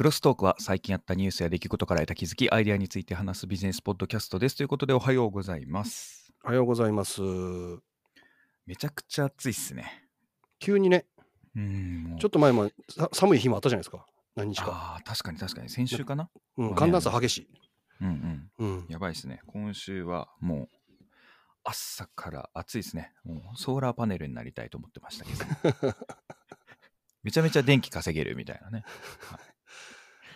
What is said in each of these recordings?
クロストークは最近あったニュースや出来事から得た気づき、アイデアについて話すビジネスポッドキャストです。ということでおはようございます。おはようございます。めちゃくちゃ暑いっすね。急にね、うん、ちょっと前もさ寒い日もあったじゃないですか。何日か。ああ、確かに確かに。先週かな？うん、寒暖差激しい。うんうん。うん。やばいですね。今週はもう朝から暑いですね。もうソーラーパネルになりたいと思ってましたけど。めちゃめちゃ電気稼げるみたいなね。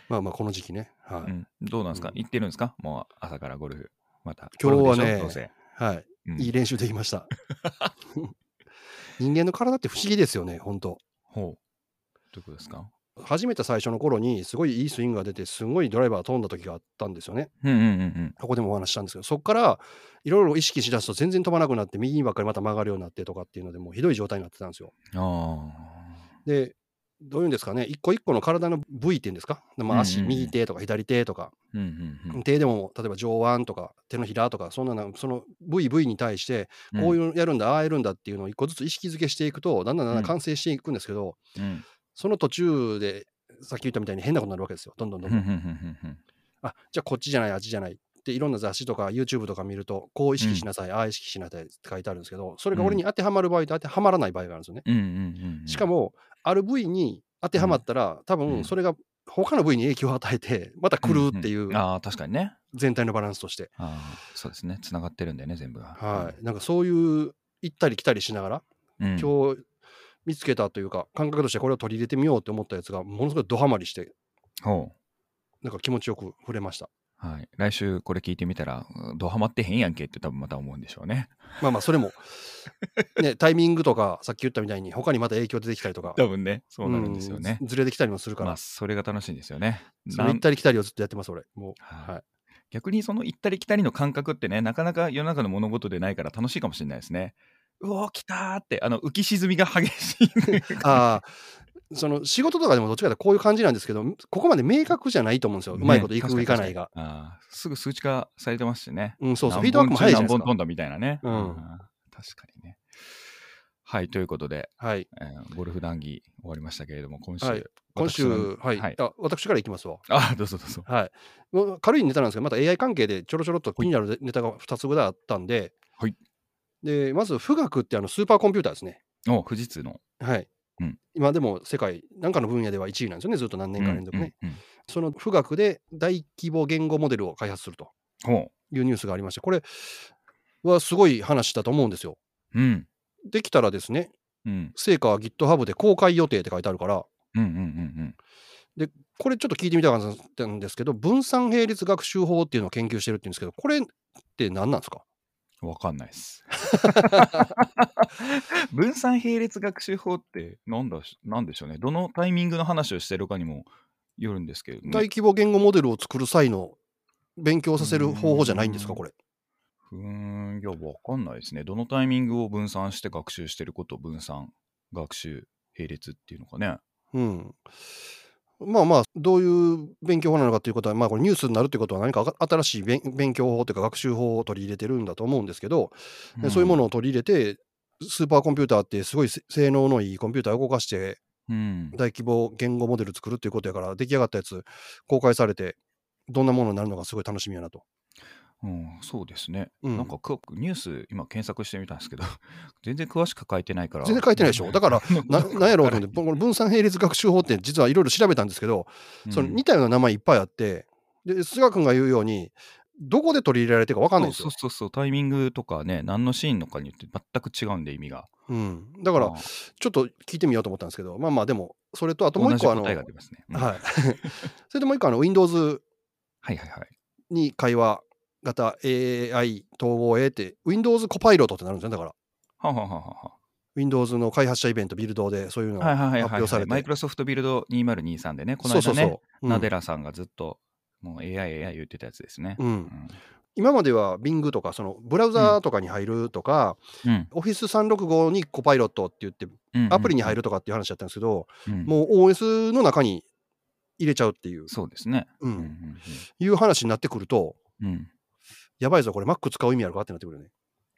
まあまあ、この時期ね。はい。うん、どうなんですか、うん行ってるんですか？もう朝からゴルフ。また。今日はねはい。うんいい練習できました。人間の体って不思議ですよね、本当ほう。どういうことですか？初めて最初の頃に、すごいいいスイングが出て、すごいドライバー飛んだ時があったんですよね。うんうんうんうん。ここでもお話ししたんですけど、そこからいろいろ意識しだすと全然飛ばなくなって、右にばっかりまた曲がるようになってとかっていうので、もうひどい状態になってたんですよ。あで、どういうんですかね、一個一個の体の部位っていうんですか、まあ、足、右手とか左手とか、あ。うんうんうん。手でも例えば上腕とか手のひらとか、そんなのその部位部位に対して、こういううやるんだ、ああやるんだっていうのを一個ずつ意識づけしていくと、だんだんだんだん完成していくんですけど、ん。うん。その途中で、さっき言ったみたいに変なことになるわけですよ、どんどんどんどん。あじゃあこっちじゃない、あっちじゃない。っていろんな雑誌とか YouTube とか見ると、こう意識しなさい、ああ意識しなさいって書いてあるんですけど、それが俺に当てはまる場合と当てはまらない場合があるんですよね。うんうんうんうん。しかも、ある部位に当てはまったら、多うん分それが他の部位に影響を与えて、また来るっていうんんああ、確かにね。全体のバランスとして。ああ、そうですね。つながってるんだよね、全部が。はい。なんかそういう行ったり来たりしながら、うん。今日見つけたというか、感覚としてこれを取り入れてみようと思ったやつが、ものすごいドハマりして、ほなんか気持ちよく触れました。う。はい。来週これ聞いてみたら、うんドハマってへんやんけって多分また思うんでしょうね。まあまあ、それも、ね、タイミングとか、さっき言ったみたいに、他にまた影響出てきたりとか、多分ね、そうなるんですよねう。んずずれてきたりもするから、まあ、それが楽しいんですよね。行ったり来たりをずっとやってます、俺。もう。はいはい。逆にその行ったり来たりの感覚ってね、なかなか世の中の物事でないから楽しいかもしれないですね。うおー、来たーって、あの浮き沈みが激しい。ああ、その仕事とかでもどっちかというとこういう感じなんですけど、ここまで明確じゃないと思うんですよ。うまいこといく、ねいかないが。。すぐ数値化されてますしね。うん、そうそう。フ何ィードバックも早いじゃないですか。本中何本飛んだみたいなね。うん確かにね。はい、ということで、はい。えーゴルフ談義終わりましたけれども、今週。はい今週、はい、はいあ。私からいきますわ。あ、どうぞどうぞ。はい。軽いネタなんですけど、また AI 関係でちょろちょろっと気になるネタが2つぐらいあったんで、はい。で、まず、富岳ってあのスーパーコンピューターですね。お、富士通の。はい。うん今でも世界、なんかの分野では1位なんですよね、ずっと何年か連続ね。うんうんその富岳で大規模言語モデルを開発するというニュースがありまして、これはすごい話だと思うんですよ。う。うん。できたらですね、うん。成果は GitHub で公開予定って書いてあるから、うんうんうんこれちょっと聞いてみたかったんですけど、分散並列学習法っていうのを研究してるって言うんですけど、これって何なんですか？うん。わかんないです。分散並列学習法ってなんだし、なんでしょうね。どのタイミングの話をしてるかにもよるんですけどね。大規模言語モデルを作る際の勉強させる方法じゃないんですか、うんこれ。うーん、いや、わかんないですね。どのタイミングを分散して学習してることを分散学習並列っていうのかね。うん。まあまあ、どういう勉強法なのかということは、まあこれニュースになるということは何かあ新しい勉勉強法というか学習法を取り入れてるんだと思うんですけど、でそういうものを取り入れて、スーパーコンピューターってすごいせ性能のいいコンピューターを動かしてうん。大規模言語モデル作るっていうことやから、出来上がったやつ公開されて、どんなものになるのかすごい楽しみやなと。うん、そうですね。うんなんかくニュース、今検索してみたんですけど、全然詳しく書いてないから。全然書いてないでしょ。だから、な なんやろうと思って、この分散並列学習法って実はいろいろ調べたんですけど、その似たような名前いっぱいあって、で菅君が言うように、どこで取り入れられてるか分かんないんですよそう。そうそう、タイミングとかね、何のシーンのかによって全く違うんで、意味が。うん、だから、ちょっと聞いてみようと思ったんですけど、まあまあ、でも、それと、あともう一個、あの、はい。それともう一個、あの、Windows はいはいはい。に会話型 AI 統合 A って、Windows コパイロットってなるんですよ、だから。はあはあはあは Windows の開発者イベント、ビルドで、そういうのあはいはいはいはいはい。発表されて。マイクロソフトビルド2023でね、この間ね、そうそうそう。うんナデラさんがずっと、もう AI、AI 言ってたやつですね。うんうん今までは Bing とか、そのブラウザーとかに入るとか、うん。Office365 にコパイロットって言って、アプリに入る。るとかっていう話だったんですけど、うんもう OS の中に入れちゃうっていう、そうですね。うんうんうんいう話になってくると、うんうんやばいぞ、これ Mac 使う意味あるかってなってくるよね。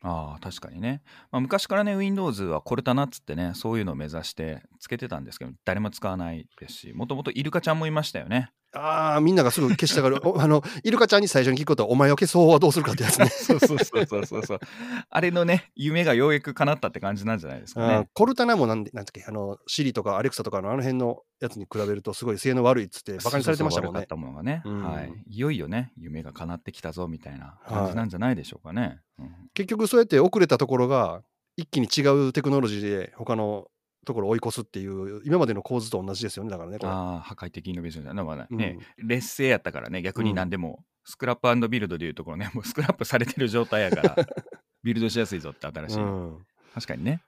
ああ、確かにね。まあ、昔からね、Windows はこれだなっつってね、そういうのを目指してつけてたんですけど、誰も使わないですし、もともとイルカちゃんもいましたよね。ああ、みんながすぐ消したがる。おあの、イルカちゃんに最初に聞くことは、お前を消す方法はどうするかってやつね。そうそうそうそうそうそう。あれのね、夢がようやく叶ったって感じなんじゃないですかね。コルタナもなんで、なんだっけ、あの、シリとかアレクサとかのあの辺のやつに比べると、すごい性能悪いっつって、バカにされてましたもんねそうそうそうものがね、うんはい。いよいよね、夢が叶ってきたぞみたいな感じなんじゃないでしょうかね。うん結局、そうやって遅れたところが、一気に違うテクノロジーで、他のところを追い越すっていう、今までの構図と同じですよね、だからね。ああ、破壊的イノベーションだな、まあうんね、劣勢やったからね、逆に何でも、スクラップビルドでいうところね、もうスクラップされてる状態やから、ビルドしやすいぞって新しいの。うん確かにね。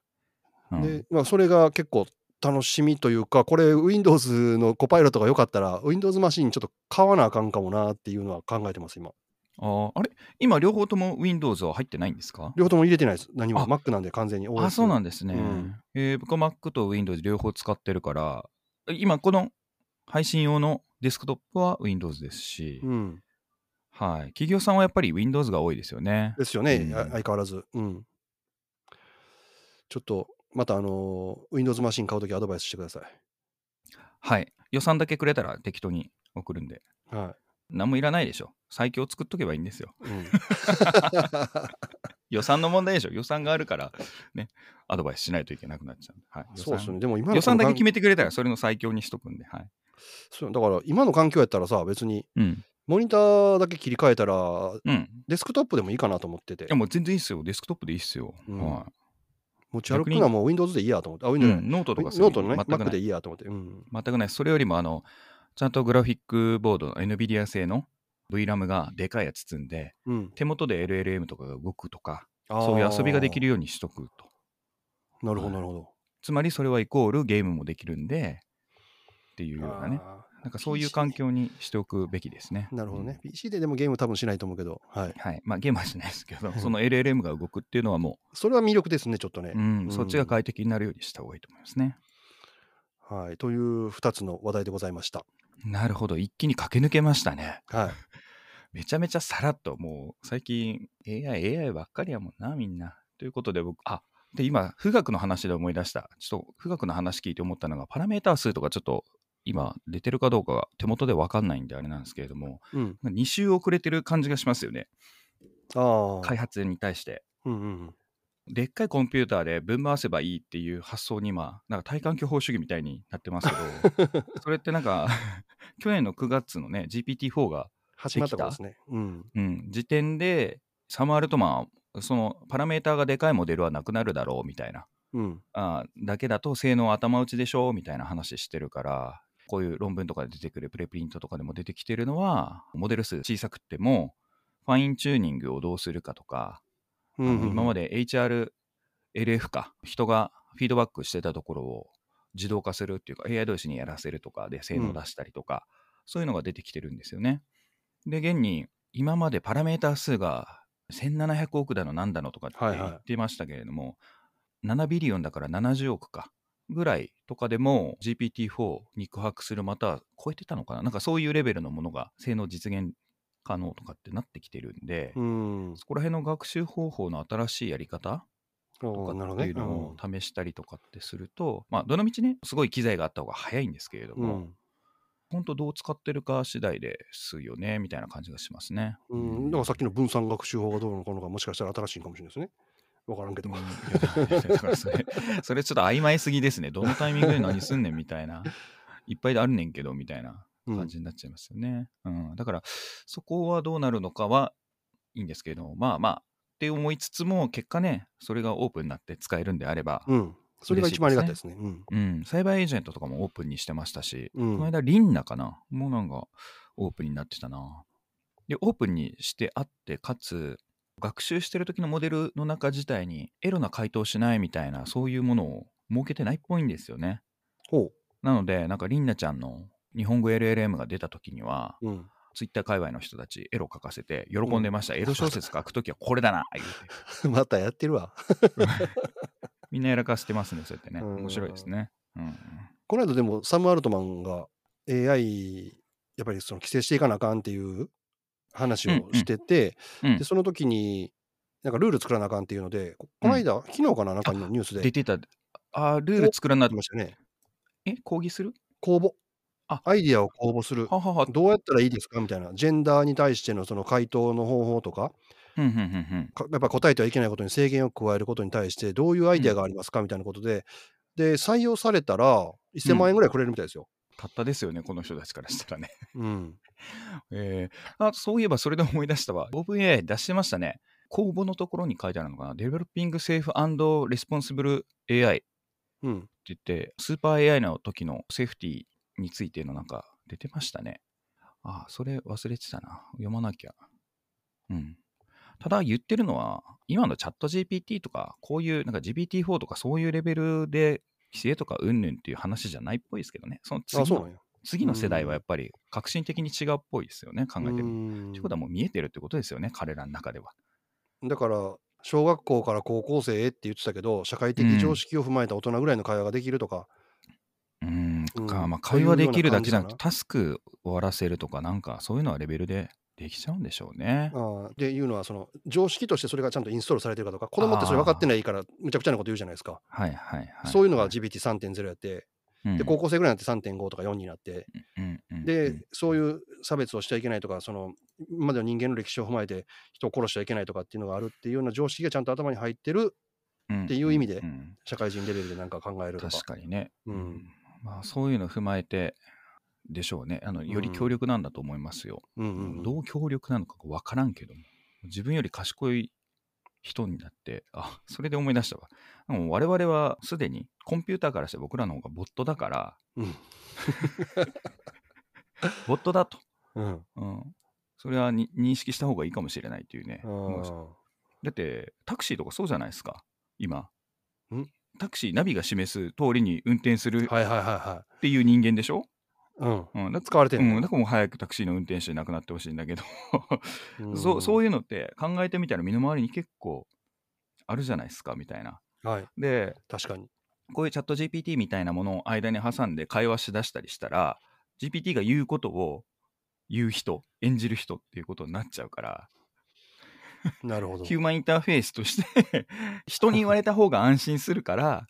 うんで、まあ、それが結構楽しみというか、これ、Windows のコパイロットが良かったら、Windows マシンちょっと買わなあかんかもなっていうのは考えてます、今。あーあれ？今、両方とも Windows は入ってないんですか？両方とも入れてないです。何も。あ Mac なんで完全に OS。あ、そうなんですね。うんえー僕は Mac と Windows 両方使ってるから、今この配信用のデスクトップは Windows ですし、うん。はい。企業さんはやっぱり Windows が多いですよね。ですよね、うんあ相変わらず。うん。ちょっと、また、あのー Windows マシン買うときアドバイスしてください。はい。予算だけくれたら適当に送るんで。は何もいらないでしょ。最強作っとけばいいんですよ。い。うん、予算の問題でしょ。予算があるから、ね、アドバイスしないといけなくなっちゃう。はい。そうですよね。でも今の予算だけ決めめてくれたら、それの最強にしとくんで。はい。そうだから今の環境やったらさ、別にうん。モニターだけ切り替えたら、うん。デスクトップでもいいかなと思ってていや、、もう全然いいっすよ。デスクトップでいいっすよ。うんは持ち歩くのはもう Windows でいいやと思って、あ、い。う Windows ん、ノートとかノートのね、全く Mac。でいいやと思って。うん。全くない。それよりも、あの、ちゃんとグラフィックボードの NVIDIA 製の VRAM がでかいやつ積んで、うん、手元で LLM とかが動くとか、そういう遊びができるようにしとくと。なるほど、なるほど。つまりそれはイコールゲームもできるんで、っていうようなね。あなんかそういう環境にしておくべきですね。ーなるほどね。PC ででもゲーム多分しないと思うけど、はい。はい。まあゲームはしないですけど、その LLM が動くっていうのはもそれは魅力ですね、ちょっとねう、。うんうんそっちが快適になるようにした方がいいと思いますね。はい。という2つの話題でございました。なるほど。一気に駆け抜けましたね。はい。めちゃめちゃさらっと、もう最近 AI、AI ばっかりやもんな、みんな。ということで僕、あで今、富岳の話で思い出した。ちょっと富岳の話聞いて思ったのが、パラメーター数とかちょっと今出てるかどうかが手元で分かんないんであれなんですけれども、うん。2週遅れてる感じがしますよね。開発に対して。うんうんでっかいコンピューターで分回せばいいっていう発想に今、なんか体感巨法主義みたいになってますけど、それってなんか、去年の9月のね、GPT-4 が、始まったことですね。うん。うん、時点で、サム・アルトマンは、そのパラメーターがでかいモデルはなくなるだろうみたいな、うん。あーだけだと性能頭打ちでしょみたいな話してるから、こういう論文とかで出てくるプレプリントとかでも出てきてるのは、モデル数小さくても、ファインチューニングをどうするかとか、うんうん今まで HRLF か、人がフィードバックしてたところを自動化するっていうか、AI 同士にやらせるとかで性能を出したりとか、そういうのが出てきてるんですよね。で、現に今までパラメータ数が1700億だのなんだのとかってはいはい言ってましたけれども、7ビリオンだから70億かぐらいとかでも GPT-4 肉薄するまたは超えてたのかななんかそういうレベルのものが性能実現可能とかってなってきてるんで、うん。そこら辺の学習方法の新しいやり方とかっていう。のを試したりとかってすると、まあどのみちねすごい機材があった方が早いんですけれども、うん。本当どう使ってるか次第ですよねみたいな感じがしますね。うん。だからさっきの分散学習法がどうのこうのかもしかしたら新しいかもしれないですね。わからんけど。だからそれそれちょっと曖昧すぎですね。どのタイミングで何すんねんみたいな。いっぱいあるねんけどみたいなうん感じになっちゃいますよね。うんだからそこはどうなるのかはいいんですけれども、まあまあって思いつつも結果ね、それがオープンになって使えるんであれば、うん。それが一番ありがたいですね。うん。うん、サイバーエージェントとかもオープンにしてましたし、うんこの間、リンナかなもうなんかオープンになってたな。で、オープンにしてあって、かつ、学習してる時のモデルの中自体にエロな回答しないみたいな、そういうものを設けてないっぽいんですよね。ほなので、なんかリンナちゃんの日本語 LLM が出た時には、う。うん。ツイッター界隈の人たち、エロ書かせて喜んでました。エロ小説書くときはこれだな。またやってるわ。みんなやらかしてますね、そうやってね。うん面白いですね。うん。この間でもサム・アルトマンが AI やっぱりその規制していかなあかんっていう話をしてて、うんでその時になんかルール作らなあかんっていうのでここの間、昨日かななんかのニュースで出てた、あールール作らな出ましたよねえ抗議する？公募あアイディアを公募する。ははは。どうやったらいいですか？みたいな。ジェンダーに対してのその回答の方法とか、ふんふんふんふん。かやっぱ答えてはいけないことに制限を加えることに対して、どういうアイディアがありますか？みたいなことで、で、採用されたら、1000万円ぐらいくれるみたいですよ。たったですよね、この人たちからしたらね。うん。えー、あそういえばそれで思い出したわ。OpenAI 出してましたね。公募のところに書いてあるのかな。Developing Safe and Responsible AI ってうん。言って、スーパー AI の時のセーフティについてのなんか出てましたね。あ、それ忘れてたな。読まなきゃ。うん。ただ言ってるのは、今のチャット GPT とか、こういうなんか GPT-4 とかそういうレベルで規制とかうんぬんっていう話じゃないっぽいですけどね。その次の。次の世代はやっぱり革新的に違うっぽいですよね、考えてる。とうんいうことはもう見えてるってことですよね、彼らの中では。だから、小学校から高校生へって言ってたけど、社会的常識を踏まえた大人ぐらいの会話ができるとか、うーん、うんかまあ、会話できるだけじゃなくて、タスク終わらせるとか、なんかそういうのはレベルでできちゃうんでしょうね。っていうのは、その常識としてそれがちゃんとインストールされてるかとか、子供ってそれ分かってないから、むちゃくちゃなこと言うじゃないですか。はいはいはい。そういうのがはい GPT3.0 やって、うんで、高校生ぐらいになって3.5とか4になって、うんうんで、うんそういう差別をしちゃいけないとか、その今までの人間の歴史を踏まえて人を殺しちゃいけないとかっていうのがあるっていうような常識がちゃんと頭に入ってるうんっていう意味で社会人レベルでなんか考えるとか。確かにね、うんまあ、そういうのを踏まえてでしょうね。あのより強力なんだと思いますよ、うんうんうん。どう強力なのか分からんけども自分より賢い人になってあそれで思い出したわ。でも我々はすでにコンピューターからして僕らの方がボットだからうん。ボットだと、うん。うん、それはに認識した方がいいかもしれないというね。だってタクシーとかそうじゃないですか今。ん？タクシーナビが示す通りに運転するはいはいはいはっていう人間でしょ、い。うん。うん、だ使われてるうん、だからもう早くタクシーの運転手いなくなってほしいんだけど、そうそういいうのって考えてみたら身の回りに結構あるじゃないですかみたいな。うん。はい。で確かに。こういうチャット GPT みたいなものを間に挟んで会話しだしたりしたら GPT が言うことを言う人演じる人っていうことになっちゃうから なるほど。ヒューマンインターフェースとして 人に言われた方が安心するから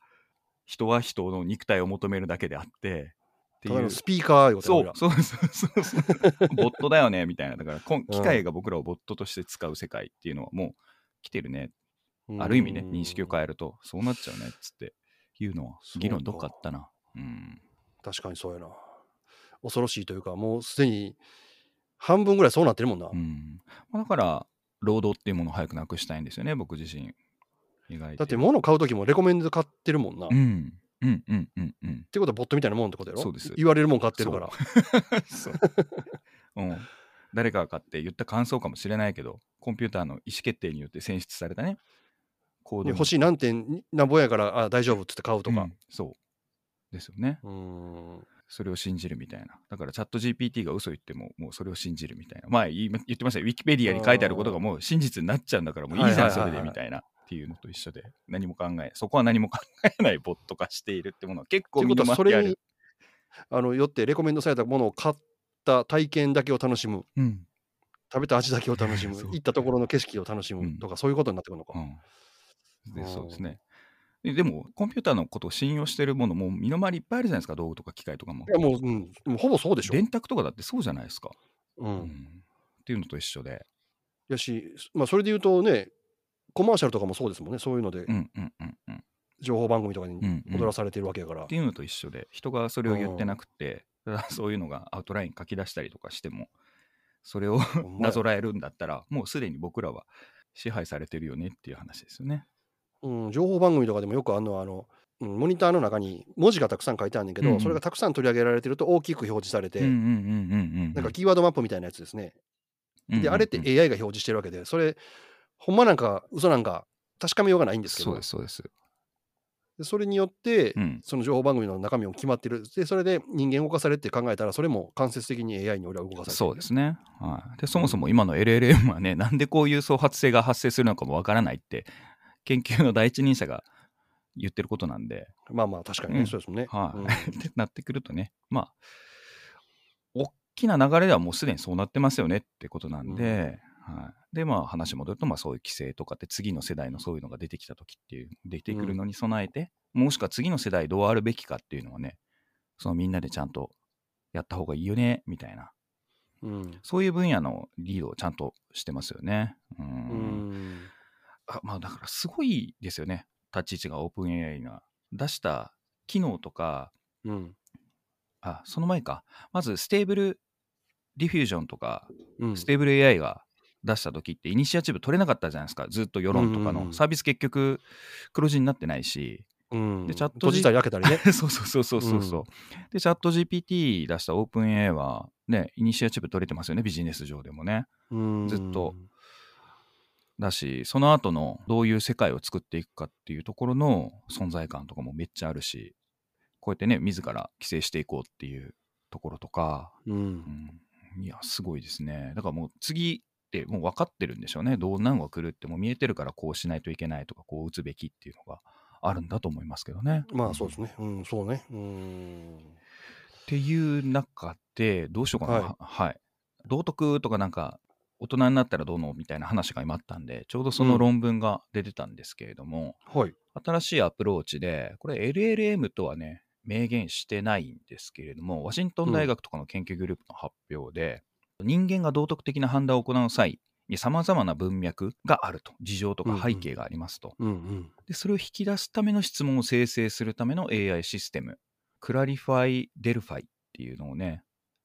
人は人の肉体を求めるだけであってっていう。スピーカーいうことそうやそうそうそうそう。ボットだよねみたいな。だから機械が僕らをボットとして使う世界っていうのはもう来てるね俺らある意味ねうん認識を変えるとそうなっちゃうね。っつっていうのは議論どっかあったな。うん。確かにそうやな。恐ろしいというか、もうすでに半分ぐらいそうなってるもんな。うん。まあだから労働っていうものを早くなくしたいんですよね僕自身。意外と。だって物買う時もレコメンドで買ってるもんな。っうん。うん。うん。うん。うん。てことはボットみたいなもんってことやろ？そうです。言われるもん買ってるから。そう、う。ん、誰かが買って言った感想かもしれないけどコンピューターの意思決定によって選出されたね。欲しい何点何ぼやからあ大丈夫っつって買うとか。うん。そう。ですよね。うーん。それを信じるみたいな。だからチャット GPT が嘘言ってももうそれを信じるみたいな。前言い言ってましたよ。ウィキペディアに書いてあることがもう真実になっちゃうんだからもういいじゃんそれでみたいなっていうのと一緒で。何も考えそこは何も考えないボット化しているってものは結構身ということある。あのよってレコメンドされたものを買った体験だけを楽しむ。うん。食べた味だけを楽しむ。行ったところの景色を楽しむとか、そういうことになってくるのか。うん、でうん。そうですね。ででも、コンピューターのことを信用してるものも身の回りいっぱいあるじゃないですか、道具とか機械とかもい。やもう、うん、もうほぼそうでしょ。電卓とかだってそうじゃないですか。うんうんっていうのと一緒で。やし、まあ、それで言うとね、コマーシャルとかもそうですもんね、そういうのでうんうんうんうん。情報番組とかにうんうん踊らされてるわけやから。っていうのと一緒で、人がそれを言ってなくて、ただそういうのがアウトライン書き出したりとかしても、それをなぞらえるんだったら、もうすでに僕らは支配されてるよねっていう話ですよね。うん、情報番組とかでもよくあるのはあの、うん、モニターの中に文字がたくさん書いてあるんだけど、うんうんそれがたくさん取り上げられてると大きく表示されて、うんうんうんうんうん。なんかキーワードマップみたいなやつですね。で、あれってうんうん AI が表示してるわけで、それ、ほんまなんか嘘なんか確かめようがないんですけど、そうです、そうです。でそれによって、うんその情報番組の中身も決まってる。で、それで人間動かされって考えたら、それも間接的に AI に俺は動かされてる。そうですね、はい、でそもそも今の LLM はね、なんでこういう創発性が発生するのかもわからないって研究の第一人者が言ってることなんで、まあまあ、確かにね、うん。そうですね。はい。うん。ってなってくるとね。まあ大きな流れではもうすでにそうなってますよねってことなんで、はい、でまあ話戻るとまあそういう規制とかって次の世代のそういうのが出てきた時っていう出てくるのに備えて、もしくは次の世代どうあるべきかっていうのはねそのみんなでちゃんとやった方がいいよねみたいな。うん。そういう分野のリードをちゃんとしてますよね。ううんん。あまあだからすごいですよね。立ち位置がオープン AI が出した機能とか。うん。あその前か。まず Stable Diffusion とかうん。 Stable AI が出した時ってイニシアチブ取れなかったじゃないですか。ずっと世論とかうんうん。うんのサービス結局黒字になってないし。うん。でチャット閉じたり開けたりね。そうそうそうそうそうそう、でチャット GPT 出したオープン AI はねイニシアチブ取れてますよね。ビジネス上でもね。うん。ずっと。だしその後のどういう世界を作っていくかっていうところの存在感とかもめっちゃあるしこうやってね自ら規制していこうっていうところとか、うんう。ん、いやすごいですねだからもう次ってもう分かってるんでしょうねどうなんが来るってもう見えてるからこうしないといけないとかこう打つべきっていうのがあるんだと思いますけどね。まあそうですね。うん、そうね。うん。っていう中でどうしようかなはいはい、道徳とかなんか大人になったらどうの？みたいな話が今あったんでちょうどそうん。の論文が出てたんですけれども、はい。新しいアプローチでこれ LLM とはね明言してないんですけれどもワシントン大学とかの研究グループの発表で、人間が道徳的な判断を行う際にさまざまな文脈があると。事情とか背景がありますと、うんうん。でそれを引き出すための質問を生成するための AI システム。 ClarifyDelphi っていうのをね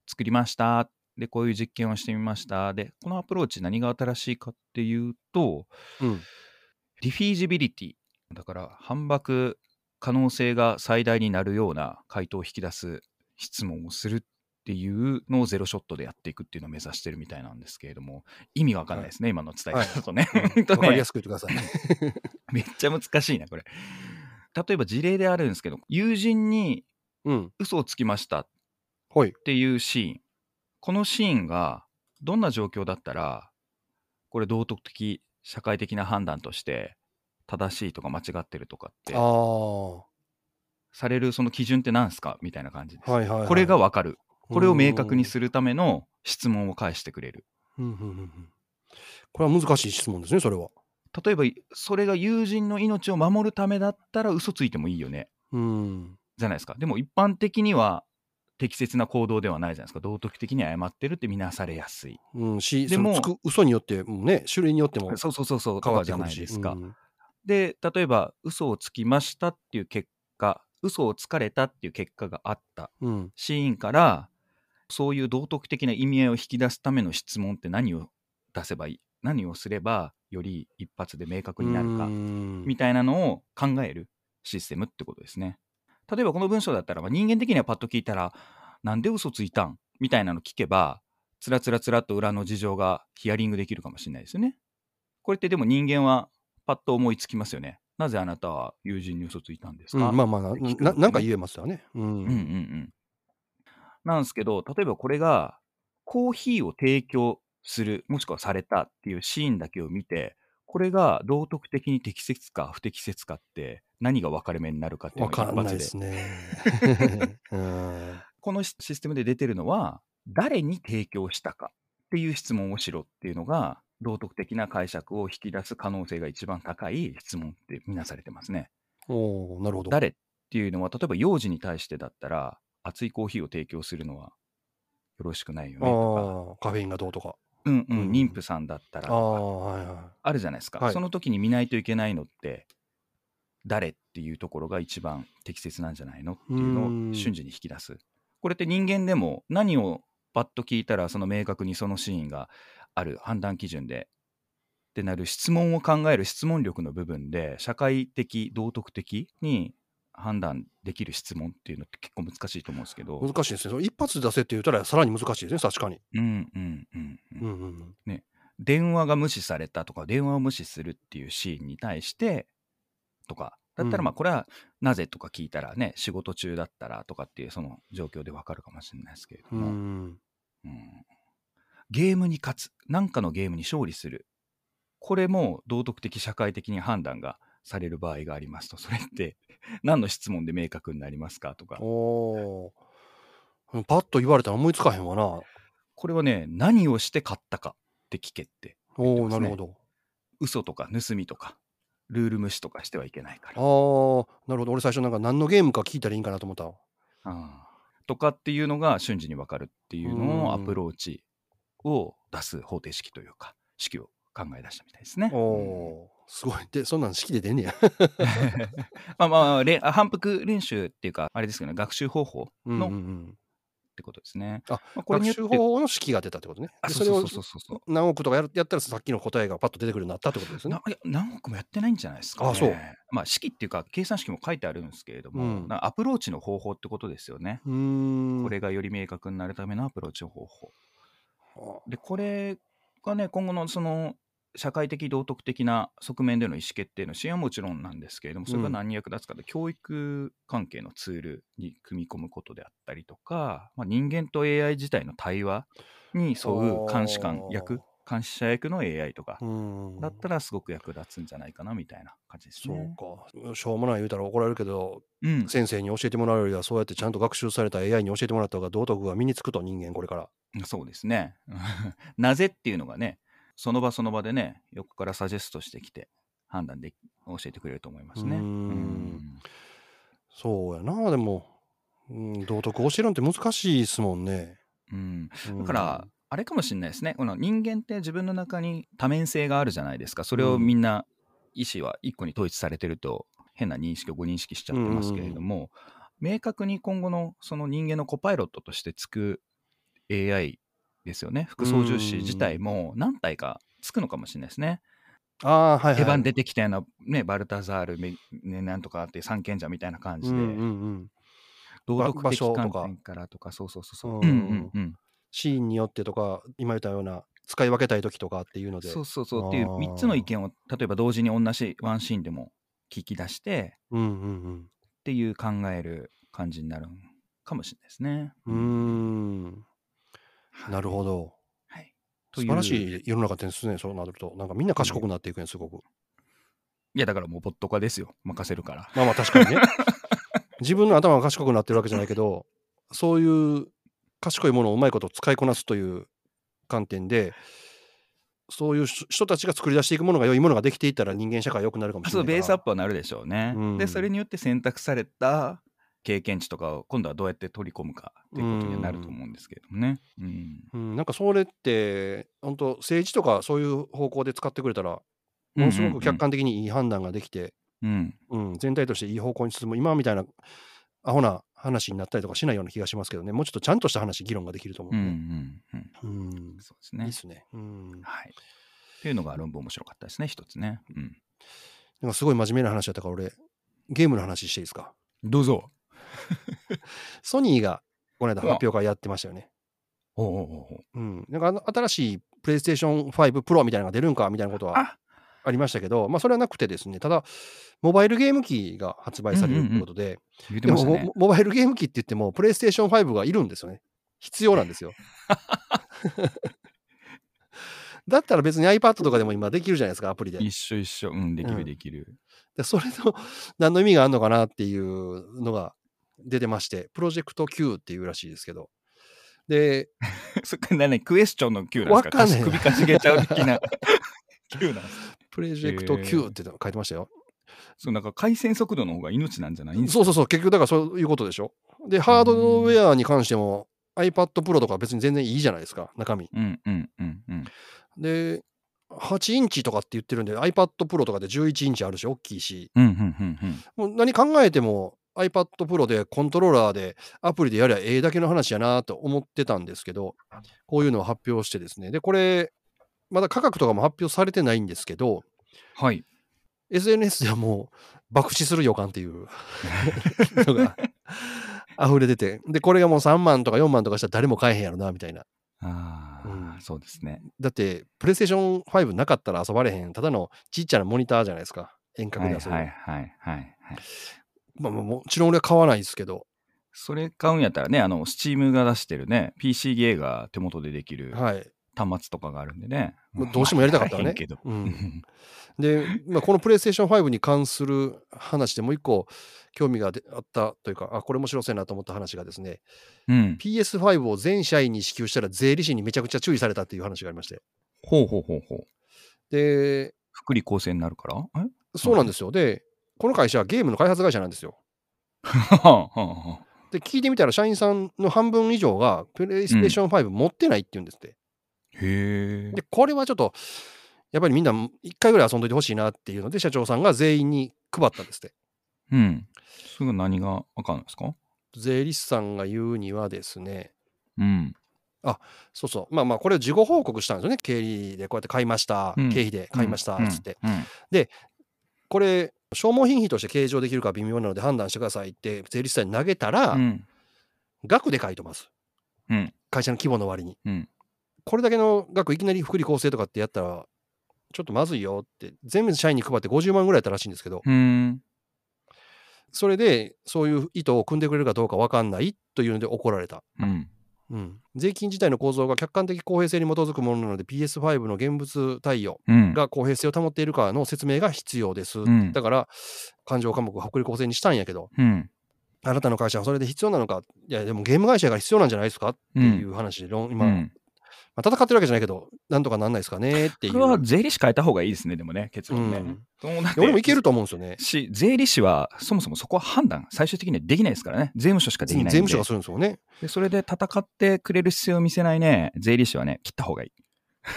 作りましたでこういう実験をしてみましたでこのアプローチ何が新しいかっていうとうん。 defeasibility だから反駁可能性が最大になるような回答を引き出す質問をするっていうのをゼロショットでやっていくっていうのを目指してるみたいなんですけれども意味がわかんないですね、今の伝え方だ とね。わとねかりやすく言ってください。めっちゃ難しいなこれ。例えば事例であるんですけど友人にうん。嘘をつきましたっはい。ていうシーンこのシーンがどんな状況だったらこれ道徳的社会的な判断として正しいとか間違ってるとかってされるその基準って何すか？みたいな感じです。いはいはい。これが分かるこれを明確にる。するための質問を返してくれる。これは難しい質問ですね、それは。例えばそれが友人の命を守るためだったら嘘ついてもいいよねうん。じゃないですか。でも一般的には適切な行動ではないじゃないですか。道徳的に誤ってるって見なされやすい。うん、し、でも嘘によって、もうね、種類によってもそうそうそうそう、と変わかじゃ。ないですか。うんで、例えば嘘をつきましたっていう結果、嘘をつかれたっていう結果があったうん。シーンから、そういう道徳的な意味合いを引き出すための質問って何を出せばいい何をすればより一発で明確になるかうんみたいなのを考えるシステムってことですね。例えばこの文章だったら、まあ、人間的にはパッと聞いたら、なんで嘘ついたん？みたいなの聞けば、つらつらつらっと裏の事情がヒアリングできるかもしれないですよね。これってでも人間はパッと思いつきますよね。なぜあなたは友人に嘘ついたんですか、うん、まあまあなな、なんか言えますよね。うん。うんうんうん。なんですけど、例えばこれがコーヒーを提供する、もしくはされたっていうシーンだけを見て、これが道徳的に適切か不適切かって何が分かれ目になるかっていうわのが一発でかんないですね。うん。このシステムで出てるのは誰に提供したかっていう質問をしろっていうのが道徳的な解釈を引き出す可能性が一番高い質問ってみなされてますね。おーなるほど。誰っていうのは例えば幼児に対してだったら熱いコーヒーを提供するのはよろしくないよねとああ、カフェインがどうとか。か、うんうんうん。妊婦さんだったらあとかあ、はい。はあるじゃないですか、はい。その時に見ないといけないのって誰っていうところが一番適切なんじゃないのっていうのをうん。瞬時に引き出す。これって人間でも何をパッと聞いたらその明確にそのシーンがある判断基準でってなる質問を考える質問力の部分で社会的道徳的に判断できる質問っていうのって結構難しいと思うんですけどい。難しいですね。一発で出せって言ったらさらに難しいですね、確かに。うんうんうんうんうんうんうん。電話が無視されたとか電話を無視するっていうシーンに対してとかだったらうんまあこれはなぜとか聞いたらね仕事中だったらとかっていうその状況でわかるかもしれないですけれどうも、ん。うんゲームに勝つ何かのゲームに勝利するこれも道徳的社会的に判断がされる場合がありますとそれって 何の質問で明確になりますかとかおーパッと言われたら思いつかへんわな。これはね何をして買ったかって聞けって言っておおますねなるほど。嘘とか盗みとかルール無視とかしてはいけないからああ、なるほど。俺最初なんか何のゲームか聞いたらいいんかなと思ったわ。あーととかっていうのが瞬時に分かるっていうのうんをアプローチを出す方程式というか式を考え出したみたいですね。おすごい。で、そんなん式で出んねや。まあまあれあ反復練習っていうかあれですけどね学習方法うんのっうんうん。てことですね。あ、まあ、これ学習方法の式が出たってことね。そうそうれをそうそうそう何億とかやるやったらさっきの答えがパッと出てくるようになったってことですね何億もやってないんじゃないですか、ね。あそうまあ式っていうか計算式も書いてあるんですけれども、うんアプローチの方法ってことですよね。これがより明確になるためのアプローチの方法。はでこれがね今後のその社会的道徳的な側面での意思決定の支援はもちろんなんですけれどもそれが何に役立つかで、教育関係のツールに組み込むことであったりとか、まあ、人間と AI 自体の対話に沿う監視官役監視者役の AI とか。だったらすごく役立つんじゃないかなみたいな感じですそうね。か。しょうもない言うたら怒られるけど、うん、先生に教えてもらうよりはそうやってちゃんと学習された AI に教えてもらった方が道徳が身につくと人間これから。そうですね。なぜっていうのがね、その場その場でね、横からサジェストしてきて、判断でき教えてくれると思いますね。うーんうんそうやな、でも。うん、道徳教えるのって難しいですもんね。うんうんだから、あれかもしれないですね。この人間って自分の中に多面性があるじゃないですか。それをみんな意思は一個に統一されてると変な認識をご認識しちゃってますけれども、明確に今後のその人間のコパイロットとしてつく AI ですよね。副操縦士自体も何体かつくのかもしれないですね。ああ、はいはい。手番出てきたような、ね、バルタザール、メね、なんとかって三賢者みたいな感じで、うんうんうん。道徳的観点からとか、そうそうそうそう。うんうんうんうんシーンによってとか、今言ったような使い分けたい時とかっていうので。そうそうそうっていうあー3つの意見を例えば同時に同じワンシーンでも聞き出してうんうんっていう考える感じになるかもしれないですね。うん。うーん。なるど。ほど。はい、素晴らしい。い世の中ですね、そうなると。なんかみんな賢くなっていくんや、すごく。いやだからもうボット化ですよ任せるから。まあまあ確かにね。自分の頭が賢くなってるわけじゃないけど、そういう賢いものをうまいこと使いこなすという観点で、そういう人人たちが作り出していくものが良いものができていったら人間社会良くなるかもしれそうないから。ベースアップはなるでしょうね。うんでそれによって選択された経験値とかを今度はどうやって取り込むかっていうことにはなると思うんですけれどもね。うんうん、なんかそれって本当政治とかそういう方向で使ってくれたらものすごく客観的にいい判断ができて、うんうん全体としていい方向に進む今みたいなアホな話になったりとかしないような気がしますけどねもうちょっとちゃんとした話議論ができると思うんううね。んうんうんそうですねいいっ。すね。うん。はい。っていうのが論文面白かったですね一つね。うん、なんかすごい真面目な話だったから俺ゲームの話していいですか？どうぞ。ソニーがこの間発表会やってましたよね。おうおうおうおううん。なんかあの新しいプレイステーション5 Pro みたいなのが出るんかみたいなことはあありましたけど、まあそれはなくてですね、ただ、モバイルゲーム機が発売されるということで、言ってでもましたねモ。モバイルゲーム機って言っても、プレイステーション5がいるんですよね。必要なんですよ。だったら別に iPad とかでも今できるじゃないですか、アプリで。一緒一緒。うん、できうんるできる。でそれの何の意味があるのかなっていうのが出てまして、プロジェクト Q っていうらしいですけど。で、そっから何クエスチョンの Q なんですか？わかんねえ首かしげちゃう的な Q なんですか？プロジェクト Q って書いてましたよ。そうなんか回線速度の方が命なんじゃないんですか？そうそうそう、結局だからそういうことでしょ。で、ハードウェアに関しても iPad Pro とか別に全然いいじゃないですか、中身。うんうんうんうん。で、8インチとかって言ってるんで、iPad Pro とかで11インチあるし、大きいし、うんうんうんうん。もう何考えても iPad Pro でコントローラーでアプリでやりゃええだけの話やなと思ってたんですけど、こういうのを発表してですね。で、これ、まだ価格とかも発表されてないんですけど、はい。SNS ではもう爆死する予感っていう のが溢れてて、で、これがもう3万とか4万とかしたら誰も買えへんやろな、みたいな。ああ、うんそうですね。だって、プレイステーション5なかったら遊ばれへん、ただのちっちゃなモニターじゃないですか。遠隔はいで遊ぶ。はいはいはいはい。まあ、まあもちろん俺は買わないですけど、それ買うんやったらね、あの、スチームが出してるね、PC ゲーが手元でできるはい。端末とかがあるんでね。まあどうしてもやりたかったらね。うん で、まあ、このプレイステーション5に関する話でもう一個興味がであったというか、あ、これ面白そうやなと思った話がですね、うん。PS5 を全社員に支給したら税理士にめちゃくちゃ注意されたっていう話がありまして。ほうほうほうほう。で、福利厚生になるから？え？そうなんですよ。で、この会社はゲームの開発会社なんですよ。で、聞いてみたら、社員さんの半分以上が、プレイステーション5持ってないって言うんですって。へえ。で、これはちょっと、やっぱりみんな一回ぐらい遊んどいてほしいなっていうので、社長さんが全員に配ったんですって。うん。それが何があかんのですか？税理士さんが言うにはですね、うん。そうそう、まあまあ、これを事後報告したんですよね。経理でこうやって買いました、うん経費で買いました、うんつって。うん。これ、消耗品費として計上できるか微妙なので判断してくださいって税理士さんに投げたら、うん。額で書いてます。うん。会社の規模の割に。うん。これだけの額いきなり福利厚生とかってやったら、ちょっとまずいよって、全部社員に配って50万ぐらいやったらしいんですけど、うん。それでそういう意図を組んでくれるかどうか分かんないというので怒られた。うん。うん、税金自体の構造が客観的公平性に基づくものなので PS5 の現物対応うん。が公平性を保っているかの説明が必要です。んだから、勘定科目を福利厚生にしたんやけど、うん。あなたの会社はそれで必要なのか、いや、でもゲーム会社が必要なんじゃないですか？っていう話で論、今、うんまあ、戦ってるわけじゃないけど、なんとかなんないですかねっていう。これは税理士変えた方がいいですね、でもね、結論ね。うん俺もいけると思うんですよね。し、税理士はそもそもそこは判断、最終的にはできないですからね。税務署しかできないんで。税務署がするんですよね。でそれで戦ってくれる姿勢を見せないね、税理士はね、切った方がいい。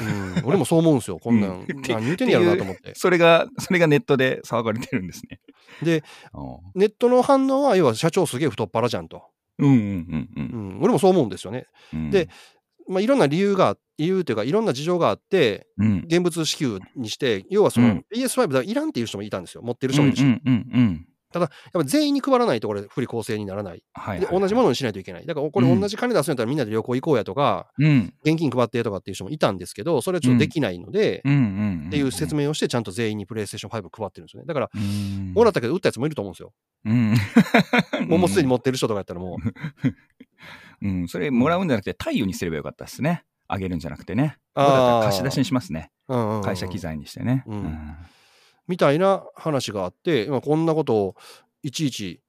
うん、俺もそう思うんですよ。こんなん、うん何言ってんねやろなと思って。それが、それがネットで騒がれてるんですね。で、おネットの反応は、要は社長すげえ太っ腹じゃんと。うんうんうんう。うんん、俺もそう思うんですよね。うんで、まあ、いろんな理由が、理由というか、いろんな事情があって、うん、現物支給にして、要はその、うん PS5 だいらんっていう人もいたんですよ。持ってる人もいるし。うんうんうんうん。やっぱ全員に配らないとこれ、福利厚生にならない。はい、で、はい。同じものにしないといけない。だから、これうん同じ金出すんやったらみんなで旅行行こうやとか、うん。現金配ってとかっていう人もいたんですけど、それはちょっとできないので。っていう説明をして、ちゃんと全員にプレイステーション5配ってるんですよね。だから、うん。もらったけど、売ったやつもいると思うんですよ。うん。もうもうすでに持ってる人とかやったらもう ん、それもらうんじゃなくて、貸与にすればよかったですね。あげるんじゃなくてね。あーこれだったら貸し出しにしますね。う、うんうんうん会社機材にしてね。うんみたいな話があって、まあ、こんなことをいちいち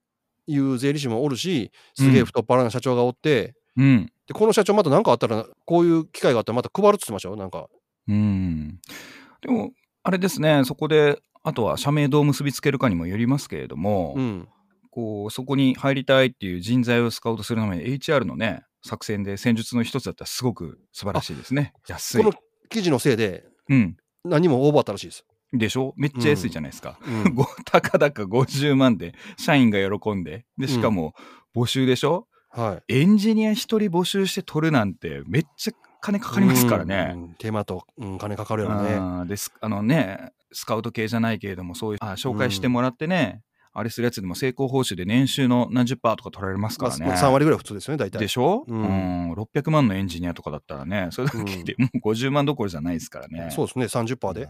言う税理士もおるし、すげえ太っ腹な社長がおって、うん。でこの社長また何かあったら、こういう機会があったらまた配るって言ってましたよ、なんか。うん。でも、あれですね、そこで、あとは社名どう結びつけるかにもよりますけれども、うん。こうそこに入りたいっていう人材をスカウトするために HR のね、作戦で戦術の一つだったらすごく素晴らしいですね。安いこ。の記事のせいで、うん。何も応募あったらしいです。でしょ？めっちゃ安いじゃないですか。うん ごたかだか50万で社員が喜んで、で、しかも募集でしょ、はい。エンジニア一人募集して取るなんてめっちゃ金かかりますからね。うん。手間と、うん、金かかるよね。あーですあのね、スカウト系じゃないけれども、そういうあ紹介してもらってね、あれするやつでも成功報酬で年収の何十パーとか取られますかまあ、らね。3割ぐらい普通ですよね、大体。でしょ、ううんん、600万のエンジニアとかだったらね、それだけでもう50万どころじゃないですからね。そうですね、30%で。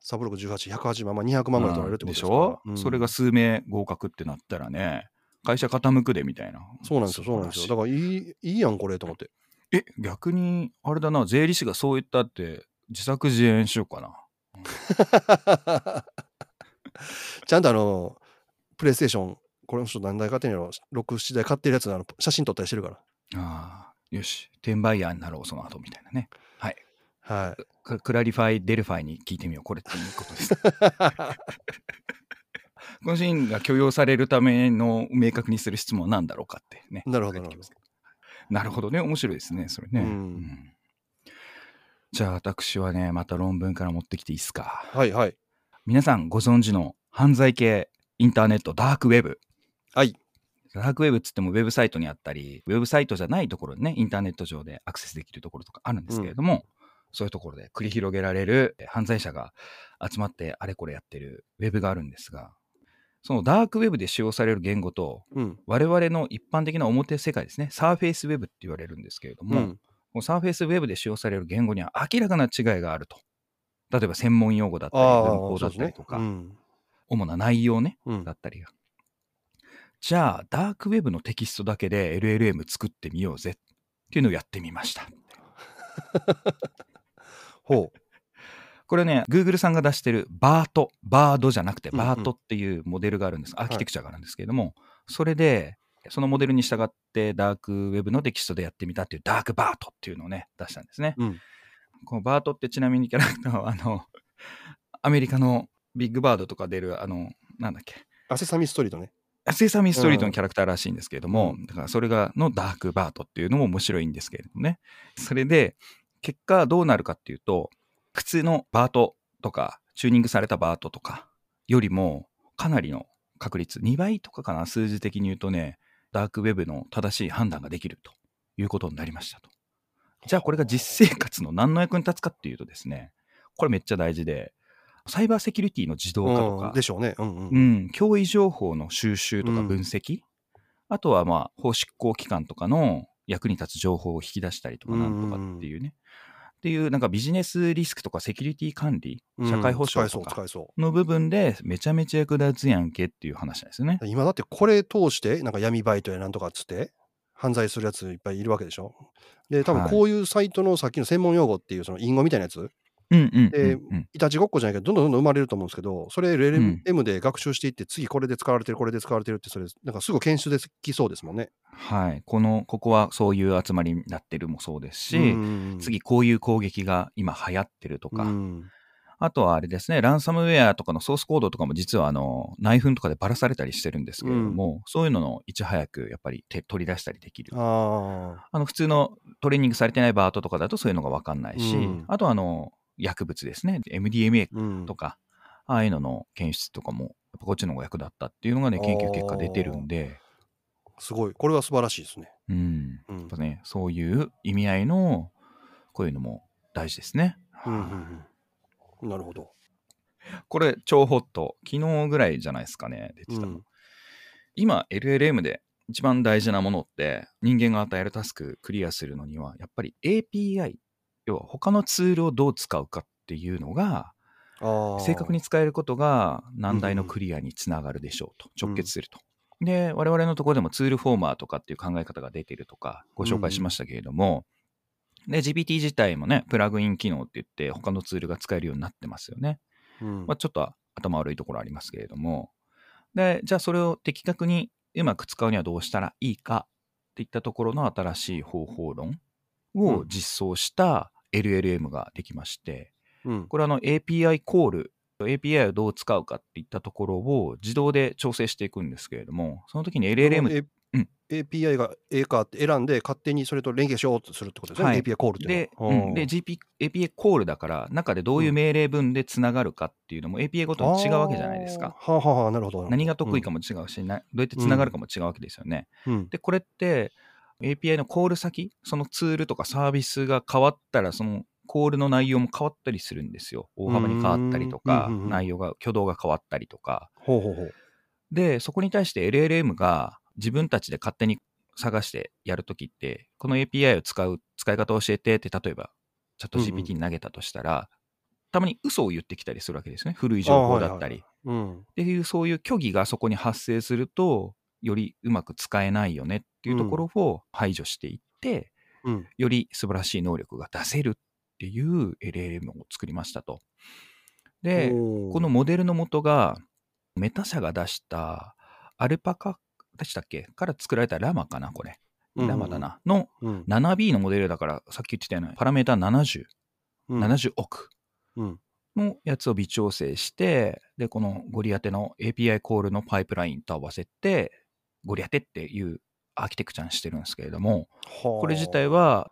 サブロク18、180万、まあ、200万ぐらい取られるってことでしですからょ、うんそれが数名合格ってなったらね、会社傾くでみたいな。そうなんですよ、そうなんですよ。だからいい、いいやん、これと思って。え、逆に、あれだな、税理士がそう言ったって、自作自演しようかな。ちゃんとあの、プレイステーション、これの人何台買ってんやろ、6、7台買ってるやつあの写真撮ったりしてるから。ああ、よし、転売ヤーになろう、その後みたいなね。はい。はい。ク ClarifyDelphi に聞いてみよう。これっていいことです。このシーンが許容されるための明確にする質問は何だろうかってね。なるほどなるほどね。面白いですね。それね。うんうんじゃあ私はね、また論文から持ってきていいですか？はいはい。皆さんご存知の犯罪系インターネット、ダークウェブ。はい。ダークウェブっつってもウェブサイトにあったり、ウェブサイトじゃないところにね、インターネット上でアクセスできるところとかあるんですけれども、そういうところで繰り広げられるえ犯罪者が集まってあれこれやってるウェブがあるんですが、そのダークウェブで使用される言語と、うん。我々の一般的な表世界ですね、サーフェイスウェブって言われるんですけれども、うん。このサーフェイスウェブで使用される言語には明らかな違いがあると。例えば専門用語だったり、文法だったりと。か、うん。主な内容ね、うんだったりが。じゃあ、ダークウェブのテキストだけで LLM 作ってみようぜっていうのをやってみました。ほこれね、Google さんが出してるバート、バードじゃなくてうんうんバートっていうモデルがあるんです。アーキテクチャがあるんですけれども、それで、そのモデルに従ってダークウェブのテキストでやってみたっていうダークバートっていうのをね、出したんですね。う。うん。このバートってちなみにキャラクターは、あの、アメリカのビッグバードとか出る、あの、なんだっけ、アセサミストリートね。セサミストリートのキャラクターらしいんですけれども、だからそれがのダークバートっていうのも面白いんですけれどもね。それで、結果どうなるかっていうと、普通のバートとか、チューニングされたバートとかよりも、かなりの確率、2倍とかかな、数字的に言うとね、ダークウェブの正しい判断ができるということになりましたと。じゃあこれが実生活の何の役に立つかっていうとですね、これめっちゃ大事で、サイバーセキュリティの自動化とか、でしょうね。うんうん。うん、脅威情報の収集とか分析、あとはまあ法執行機関とかの役に立つ情報を引き出したりとかなんとかっていうね、っていうなんかビジネスリスクとかセキュリティ管理、社会保障とかの部分でめちゃめちゃ役立つやんけっていう話なんですよね。う。今だってこれ通して、なんか闇バイトやなんとかっつって、犯罪するやついっぱいいるわけでしょ。で、多分はいこういうサイトのさっきの専門用語っていう、その隠語みたいなやつ、うんうんうんでうんいたちごっこじゃないけど、どんどんどんどん生まれると思うんですけど、それん。LLM で学習していって、次これで使われてる、これで使われてるって、それ、なんかすぐ検出できそうですもんね。はい。この、ここはそういう集まりになってるもそうですし、うん次こういう攻撃が今流行ってるとか、うん。あとはあれですね、ランサムウェアとかのソースコードとかも実はあの内紛とかでばらされたりしてるんですけれども、そういうののいち早くやっぱり手取り出したりできる。ああの普通のトレーニングされてないバートとかだとそういうのが分かんないし、うん。あとはあの薬物ですね、MDMA あ、うんとか、ああいうのの検出とかも、やっぱこっちの方が役立ったっていうのがね、研究結果出てるんで、すごい。これは素晴らしいですね。うん、うんやっぱね、そういう意味合いの、こういうのも大事ですね。うんうんうんなるほど。これ、超ホット。昨日ぐらいじゃないですかね、出てたの。うん今、LLM で一番大事なものって、人間が与えるタスククリアするのには、やっぱり API、要は他のツールをどう使うかっていうのが、正確に使えることが難題のクリアにつながるでしょうと、直結すると。で、我々のところでもツールフォーマーとかっていう考え方が出てるとか、ご紹介しましたけれども、で、GPT 自体もね、プラグイン機能って言って、他のツールが使えるようになってますよね。うん。まあ、ちょっと頭悪いところありますけれども、で、じゃあそれを的確にうまく使うにはどうしたらいいかっていったところの新しい方法論を実装した LLM ができまして、うんこれはあの API コール、API をどう使うかっていったところを自動で調整していくんですけれども、その時に LLM えうん API が A かって選んで、勝手にそれと連携しようとするってことですね。はい API コールっていうで、のは。うんで GP API コールだから、中でどういう命令文でつながるかっていうのも API ごとに違うわけじゃないですか。はあはあはあ、なるほど。何が得意かも違うし、などうやってつながるかも違うわけですよね。うん。で、これって API のコール先、そのツールとかサービスが変わったら、そのコールの内容も変わったりするんですよ。大幅に変わったりとかうんうんうんう、ん内容が、挙動が変わったりとか。ほうほうほう。で、そこに対して LLM が自分たちで勝手に探してやるときって、この API を使う、使い方を教えてって、例えば、チャット GPT に投げたとしたら、たまに嘘を言ってきたりするわけですね。古い情報だったり。うん。っていうそういう虚偽がそこに発生するとよりうまく使えないよねっていうところを排除していって、うん。より素晴らしい能力が出せるっていう LLM を作りましたと。で、この、モデルの元がメタ社が出したアルパカでしたっけ？から作られたラマかなこれ。ラマだ。な。のうん。7B のモデルだからさっき言ってたようなパラメータ70、うん。70億うん。のやつを微調整して、で、このゴリアテの API コールのパイプラインと合わせて、ゴリアテっていうアーキテクチャにしてるんですけれども、ここれ自体、は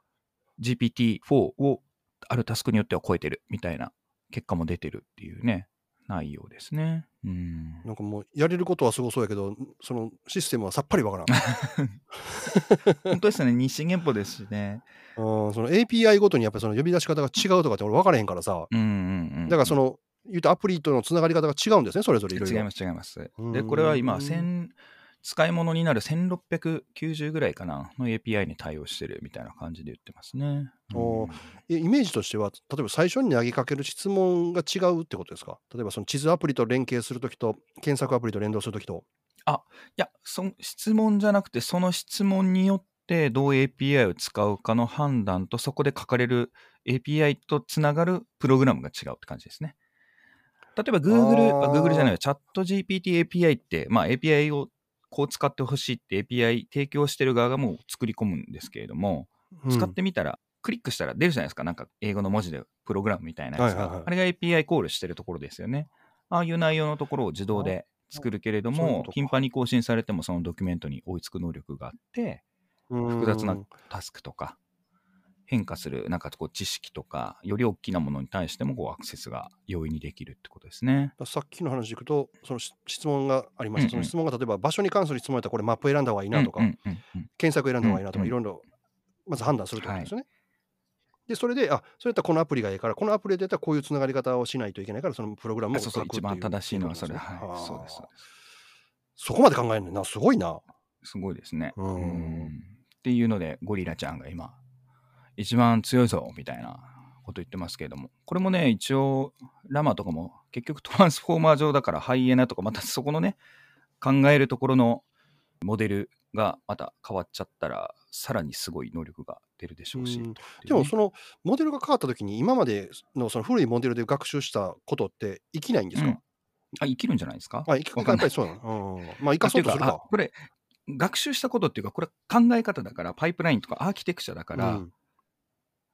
GPT-4 をあるタスクによっては超えてるみたいな結果も出てるっていうね、内容ですね。うん。なんかもう、やれることはすごそうやけど、そのシステムはさっぱりわからん。本当ですね、日進月歩ですしね。うんその API ごとにやっぱりその呼び出し方が違うとかって俺分からへんからさ、うんうんうん。だからその、言うとアプリとのつながり方が違うんですね、それぞれいろいろ。違います違いますう。んで、これは今、1000使い物になる1690ぐらいかなの API に対応してるみたいな感じで言ってますね。おーえイメージとしては、例えば最初に投げかける質問が違うってことですか？例えばその地図アプリと連携するときと、検索アプリと連動するときと。いや、その質問じゃなくて、その質問によってどう API を使うかの判断と、そこで書かれる API とつながるプログラムが違うって感じですね。例えば Google、Google じゃないよ、チャット GPT API って、まあ API をこう使ってほしいって API 提供してる側がもう作り込むんですけれども、使ってみたら、クリックしたら出るじゃないですか。なんか英語の文字でプログラムみたいなやつが。はいはいはいあれが API コールしてるところですよね。ああいう内容のところを自動で作るけれども頻繁に更新されてもそのドキュメントに追いつく能力があって複複雑なタスクとか変化するなんかこう知識とかより大きなものに対してもこうアクセスが容易にできるってことですね。さっきの話でいくと、そのし質問がありました。うんうん。その質問が例えば場所に関する質問やったらこれマップ選んだ方がいいなとか、うんうんうんうん。検索選んだ方がいいなとか、うんいろいろまず判断するってことですよね。で、それで、あそれやったらこのアプリがいいから、このアプリでやったらこういうつながり方をしないといけないから、そのプログラムをってい一番正しいのはそれ。はそうです。そこまで考えるのな、すごいな。すごいですね。うん。うん。っていうのでゴリラちゃんが今一番強いぞみたいなこと言ってますけれども。これもね一応ラマとかも結局トランスフォーマー上だからハイエナとかまたそこのね考えるところのモデルがまた変わっちゃったらさらにすごい能力が出るでしょうし、うね。でもそのモデルが変わった時に今までのその古いモデルで学習したことって生きないんですか、うん。あ生きるんじゃないですか？あ、生きわかんない。やっぱりそうなの？うん、まあ生かそうとするか。あこれ学習したことっていうかこれ考え方だからパイプラインとかアーキテクチャだから、うん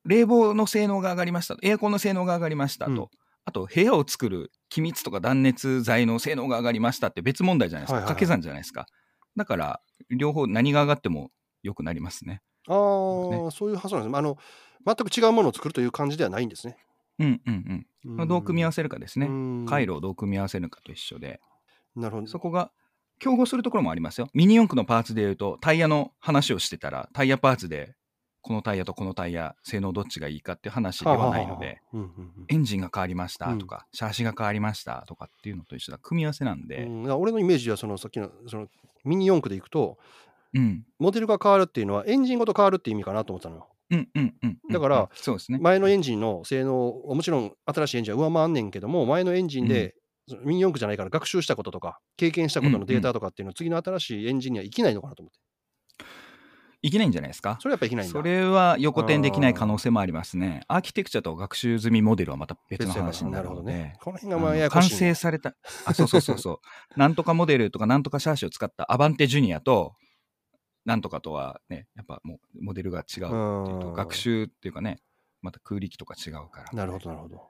冷房の性能が上がりました。エアコンの性能が上がりましたと、うん。あと部屋を作る気密とか断熱材の性能が上がりましたって別問題じゃないですか、はいはいはい。掛け算じゃないですか。だから両方何が上がっても良くなりますね。ああ、そういう発想なんですね。まああの全く違うものを作るという感じではないんですね。うんうんうん、まあどう組み合わせせるかですね、回路をどう組み合わせるかと一緒で。なるほど。そこが競合するところもありますよ。ミニ四駆のパーツでいうとタイヤの話をしてたらタイヤパーツでこのタイヤとこのタイヤ性能どっちがいいかっていう話ではないのでエンジンが変わりましたとか、シャーシが変わりましたとかっていうのと一緒だ。組み合わせなんうで、ん、だから俺のイメージはそのさっきのそのミニ四駆でいくとうん、モデルが変わるっていうのはエンジンごと変わるっていう意味かなと思ったのよ。うんうんうんうんだからうんそうですね。前のエンジンの性能をもちろん新しいエンジンは上回んねんけども前のエンジンで、ミニ四駆じゃないから学習したこととか経験したことのデータとかっていうのを次の新しいエンジンには生きないのかなと思っていけないんじゃないですか。それはやっぱり生きないそれは横転できない可能性もありますね。アーキテクチャと学習済みモデルはまた別の話になるので、ね。この辺がまあやや完な成されたあそうそうそうそう。なんとかモデルとかなんとかシャーシを使ったアバンテジュニアとなんとかとはねやっぱもうモデルが違うう学習っていうかねまた空力とか違うから。なるほどなるほど。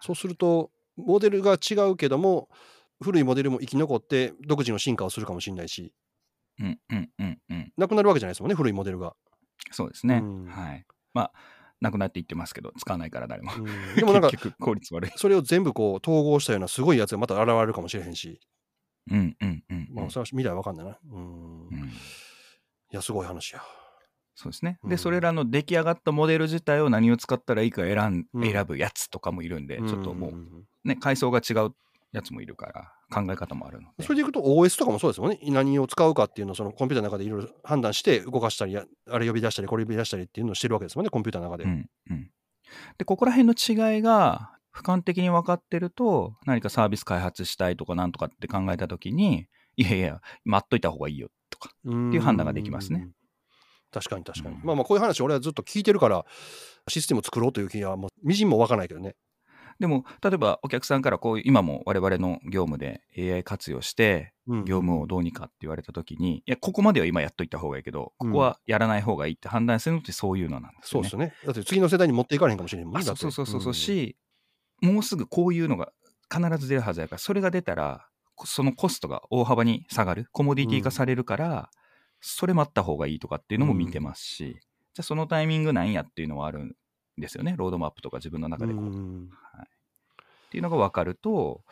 そうするとモデルが違うけども古いモデルも生き残って独自の進化をするかもしれないしうんうんうんうん。なくなるわけじゃないですもんね古いモデルが、そうですね、うん。はい。まあなくなっていってますけど使わないから誰も、うん。でもなんか効率悪い。それを全部こう統合したようなすごいやつがまた現れるかもしれへんし、うんうんうんまあ、それは未来わかんないな。うん、いうん。やすごい話や。そうですね。で、うん。それらの出来上がったモデル自体を何を使ったらいいか選ん、うん。選ぶやつとかもいるんで、ちょっともんうね、階層が違うやつもいるから、考え方もあるので。それでいくと OS とかもそうですもんね何を使うかっていうのをそのコンピューターの中でいろいろ判断して動かしたりやあれ呼び出したりこれ呼び出したりっていうのをしてるわけですもんねコンピューターの中で、うんうん、で、ここら辺の違いが、俯瞰的に分かってると、何かサービス開発したいとかなんとかって考えたときに、いやいや、待っといた方がいいよとか。っていう判断ができますね。確かに確かに。うんまあまあこういう話俺はずっと聞いてるからシステムを作ろうという気はもうみじんもわからないけどね。でも、例えばお客さんからこういう、今も我々の業務で AI 活用して、うん業務をどうにかって言われたときに、いや、ここまでは今やっといた方がいいけど、ここはやらない方がいいって判断するのってそういうのなんですよね。そうですよね。だって次の世代に持っていかれへんかもしれんもんあね。そうそうそうそう、んし、もうすぐこういうのが必ず出るはずやから、それが出たら、こそのコストが大幅に下がる、コモディティ化されるから、それ待った方がいいとかっていうのも見てますし、じゃあそのタイミングなんやっていうのはあるんですよね、ロードマップとか自分の中でこう。うんっていうのが分かると、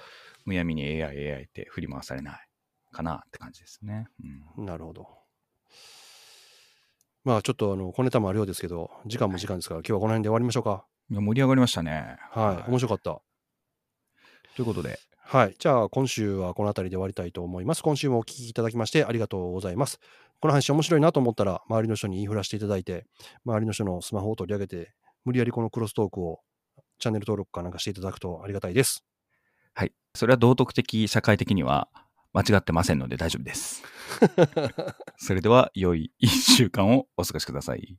むやみに AI、AI って振り回されないかなって感じですね。うんなるほど。まあちょっとあの小ネタもあるようですけど時間も時間ですから、今日はこの辺で終わりましょうか。いや盛り上がりましたね。はい、面白かった。ということで、はい。じゃあ、今週はこの辺りで終わりたいと思います。今週もお聞きいただきましてありがとうございます。この話面白いなと思ったら、周りの人に言いふらしていただいて、周りの人のスマホを取り上げて、無理やりこのクロストークをチャンネル登録かなんかしていただくとありがたいです。はい。それは道徳的、社会的には間違ってませんので大丈夫です。それでは、良い1週間をお過ごしください。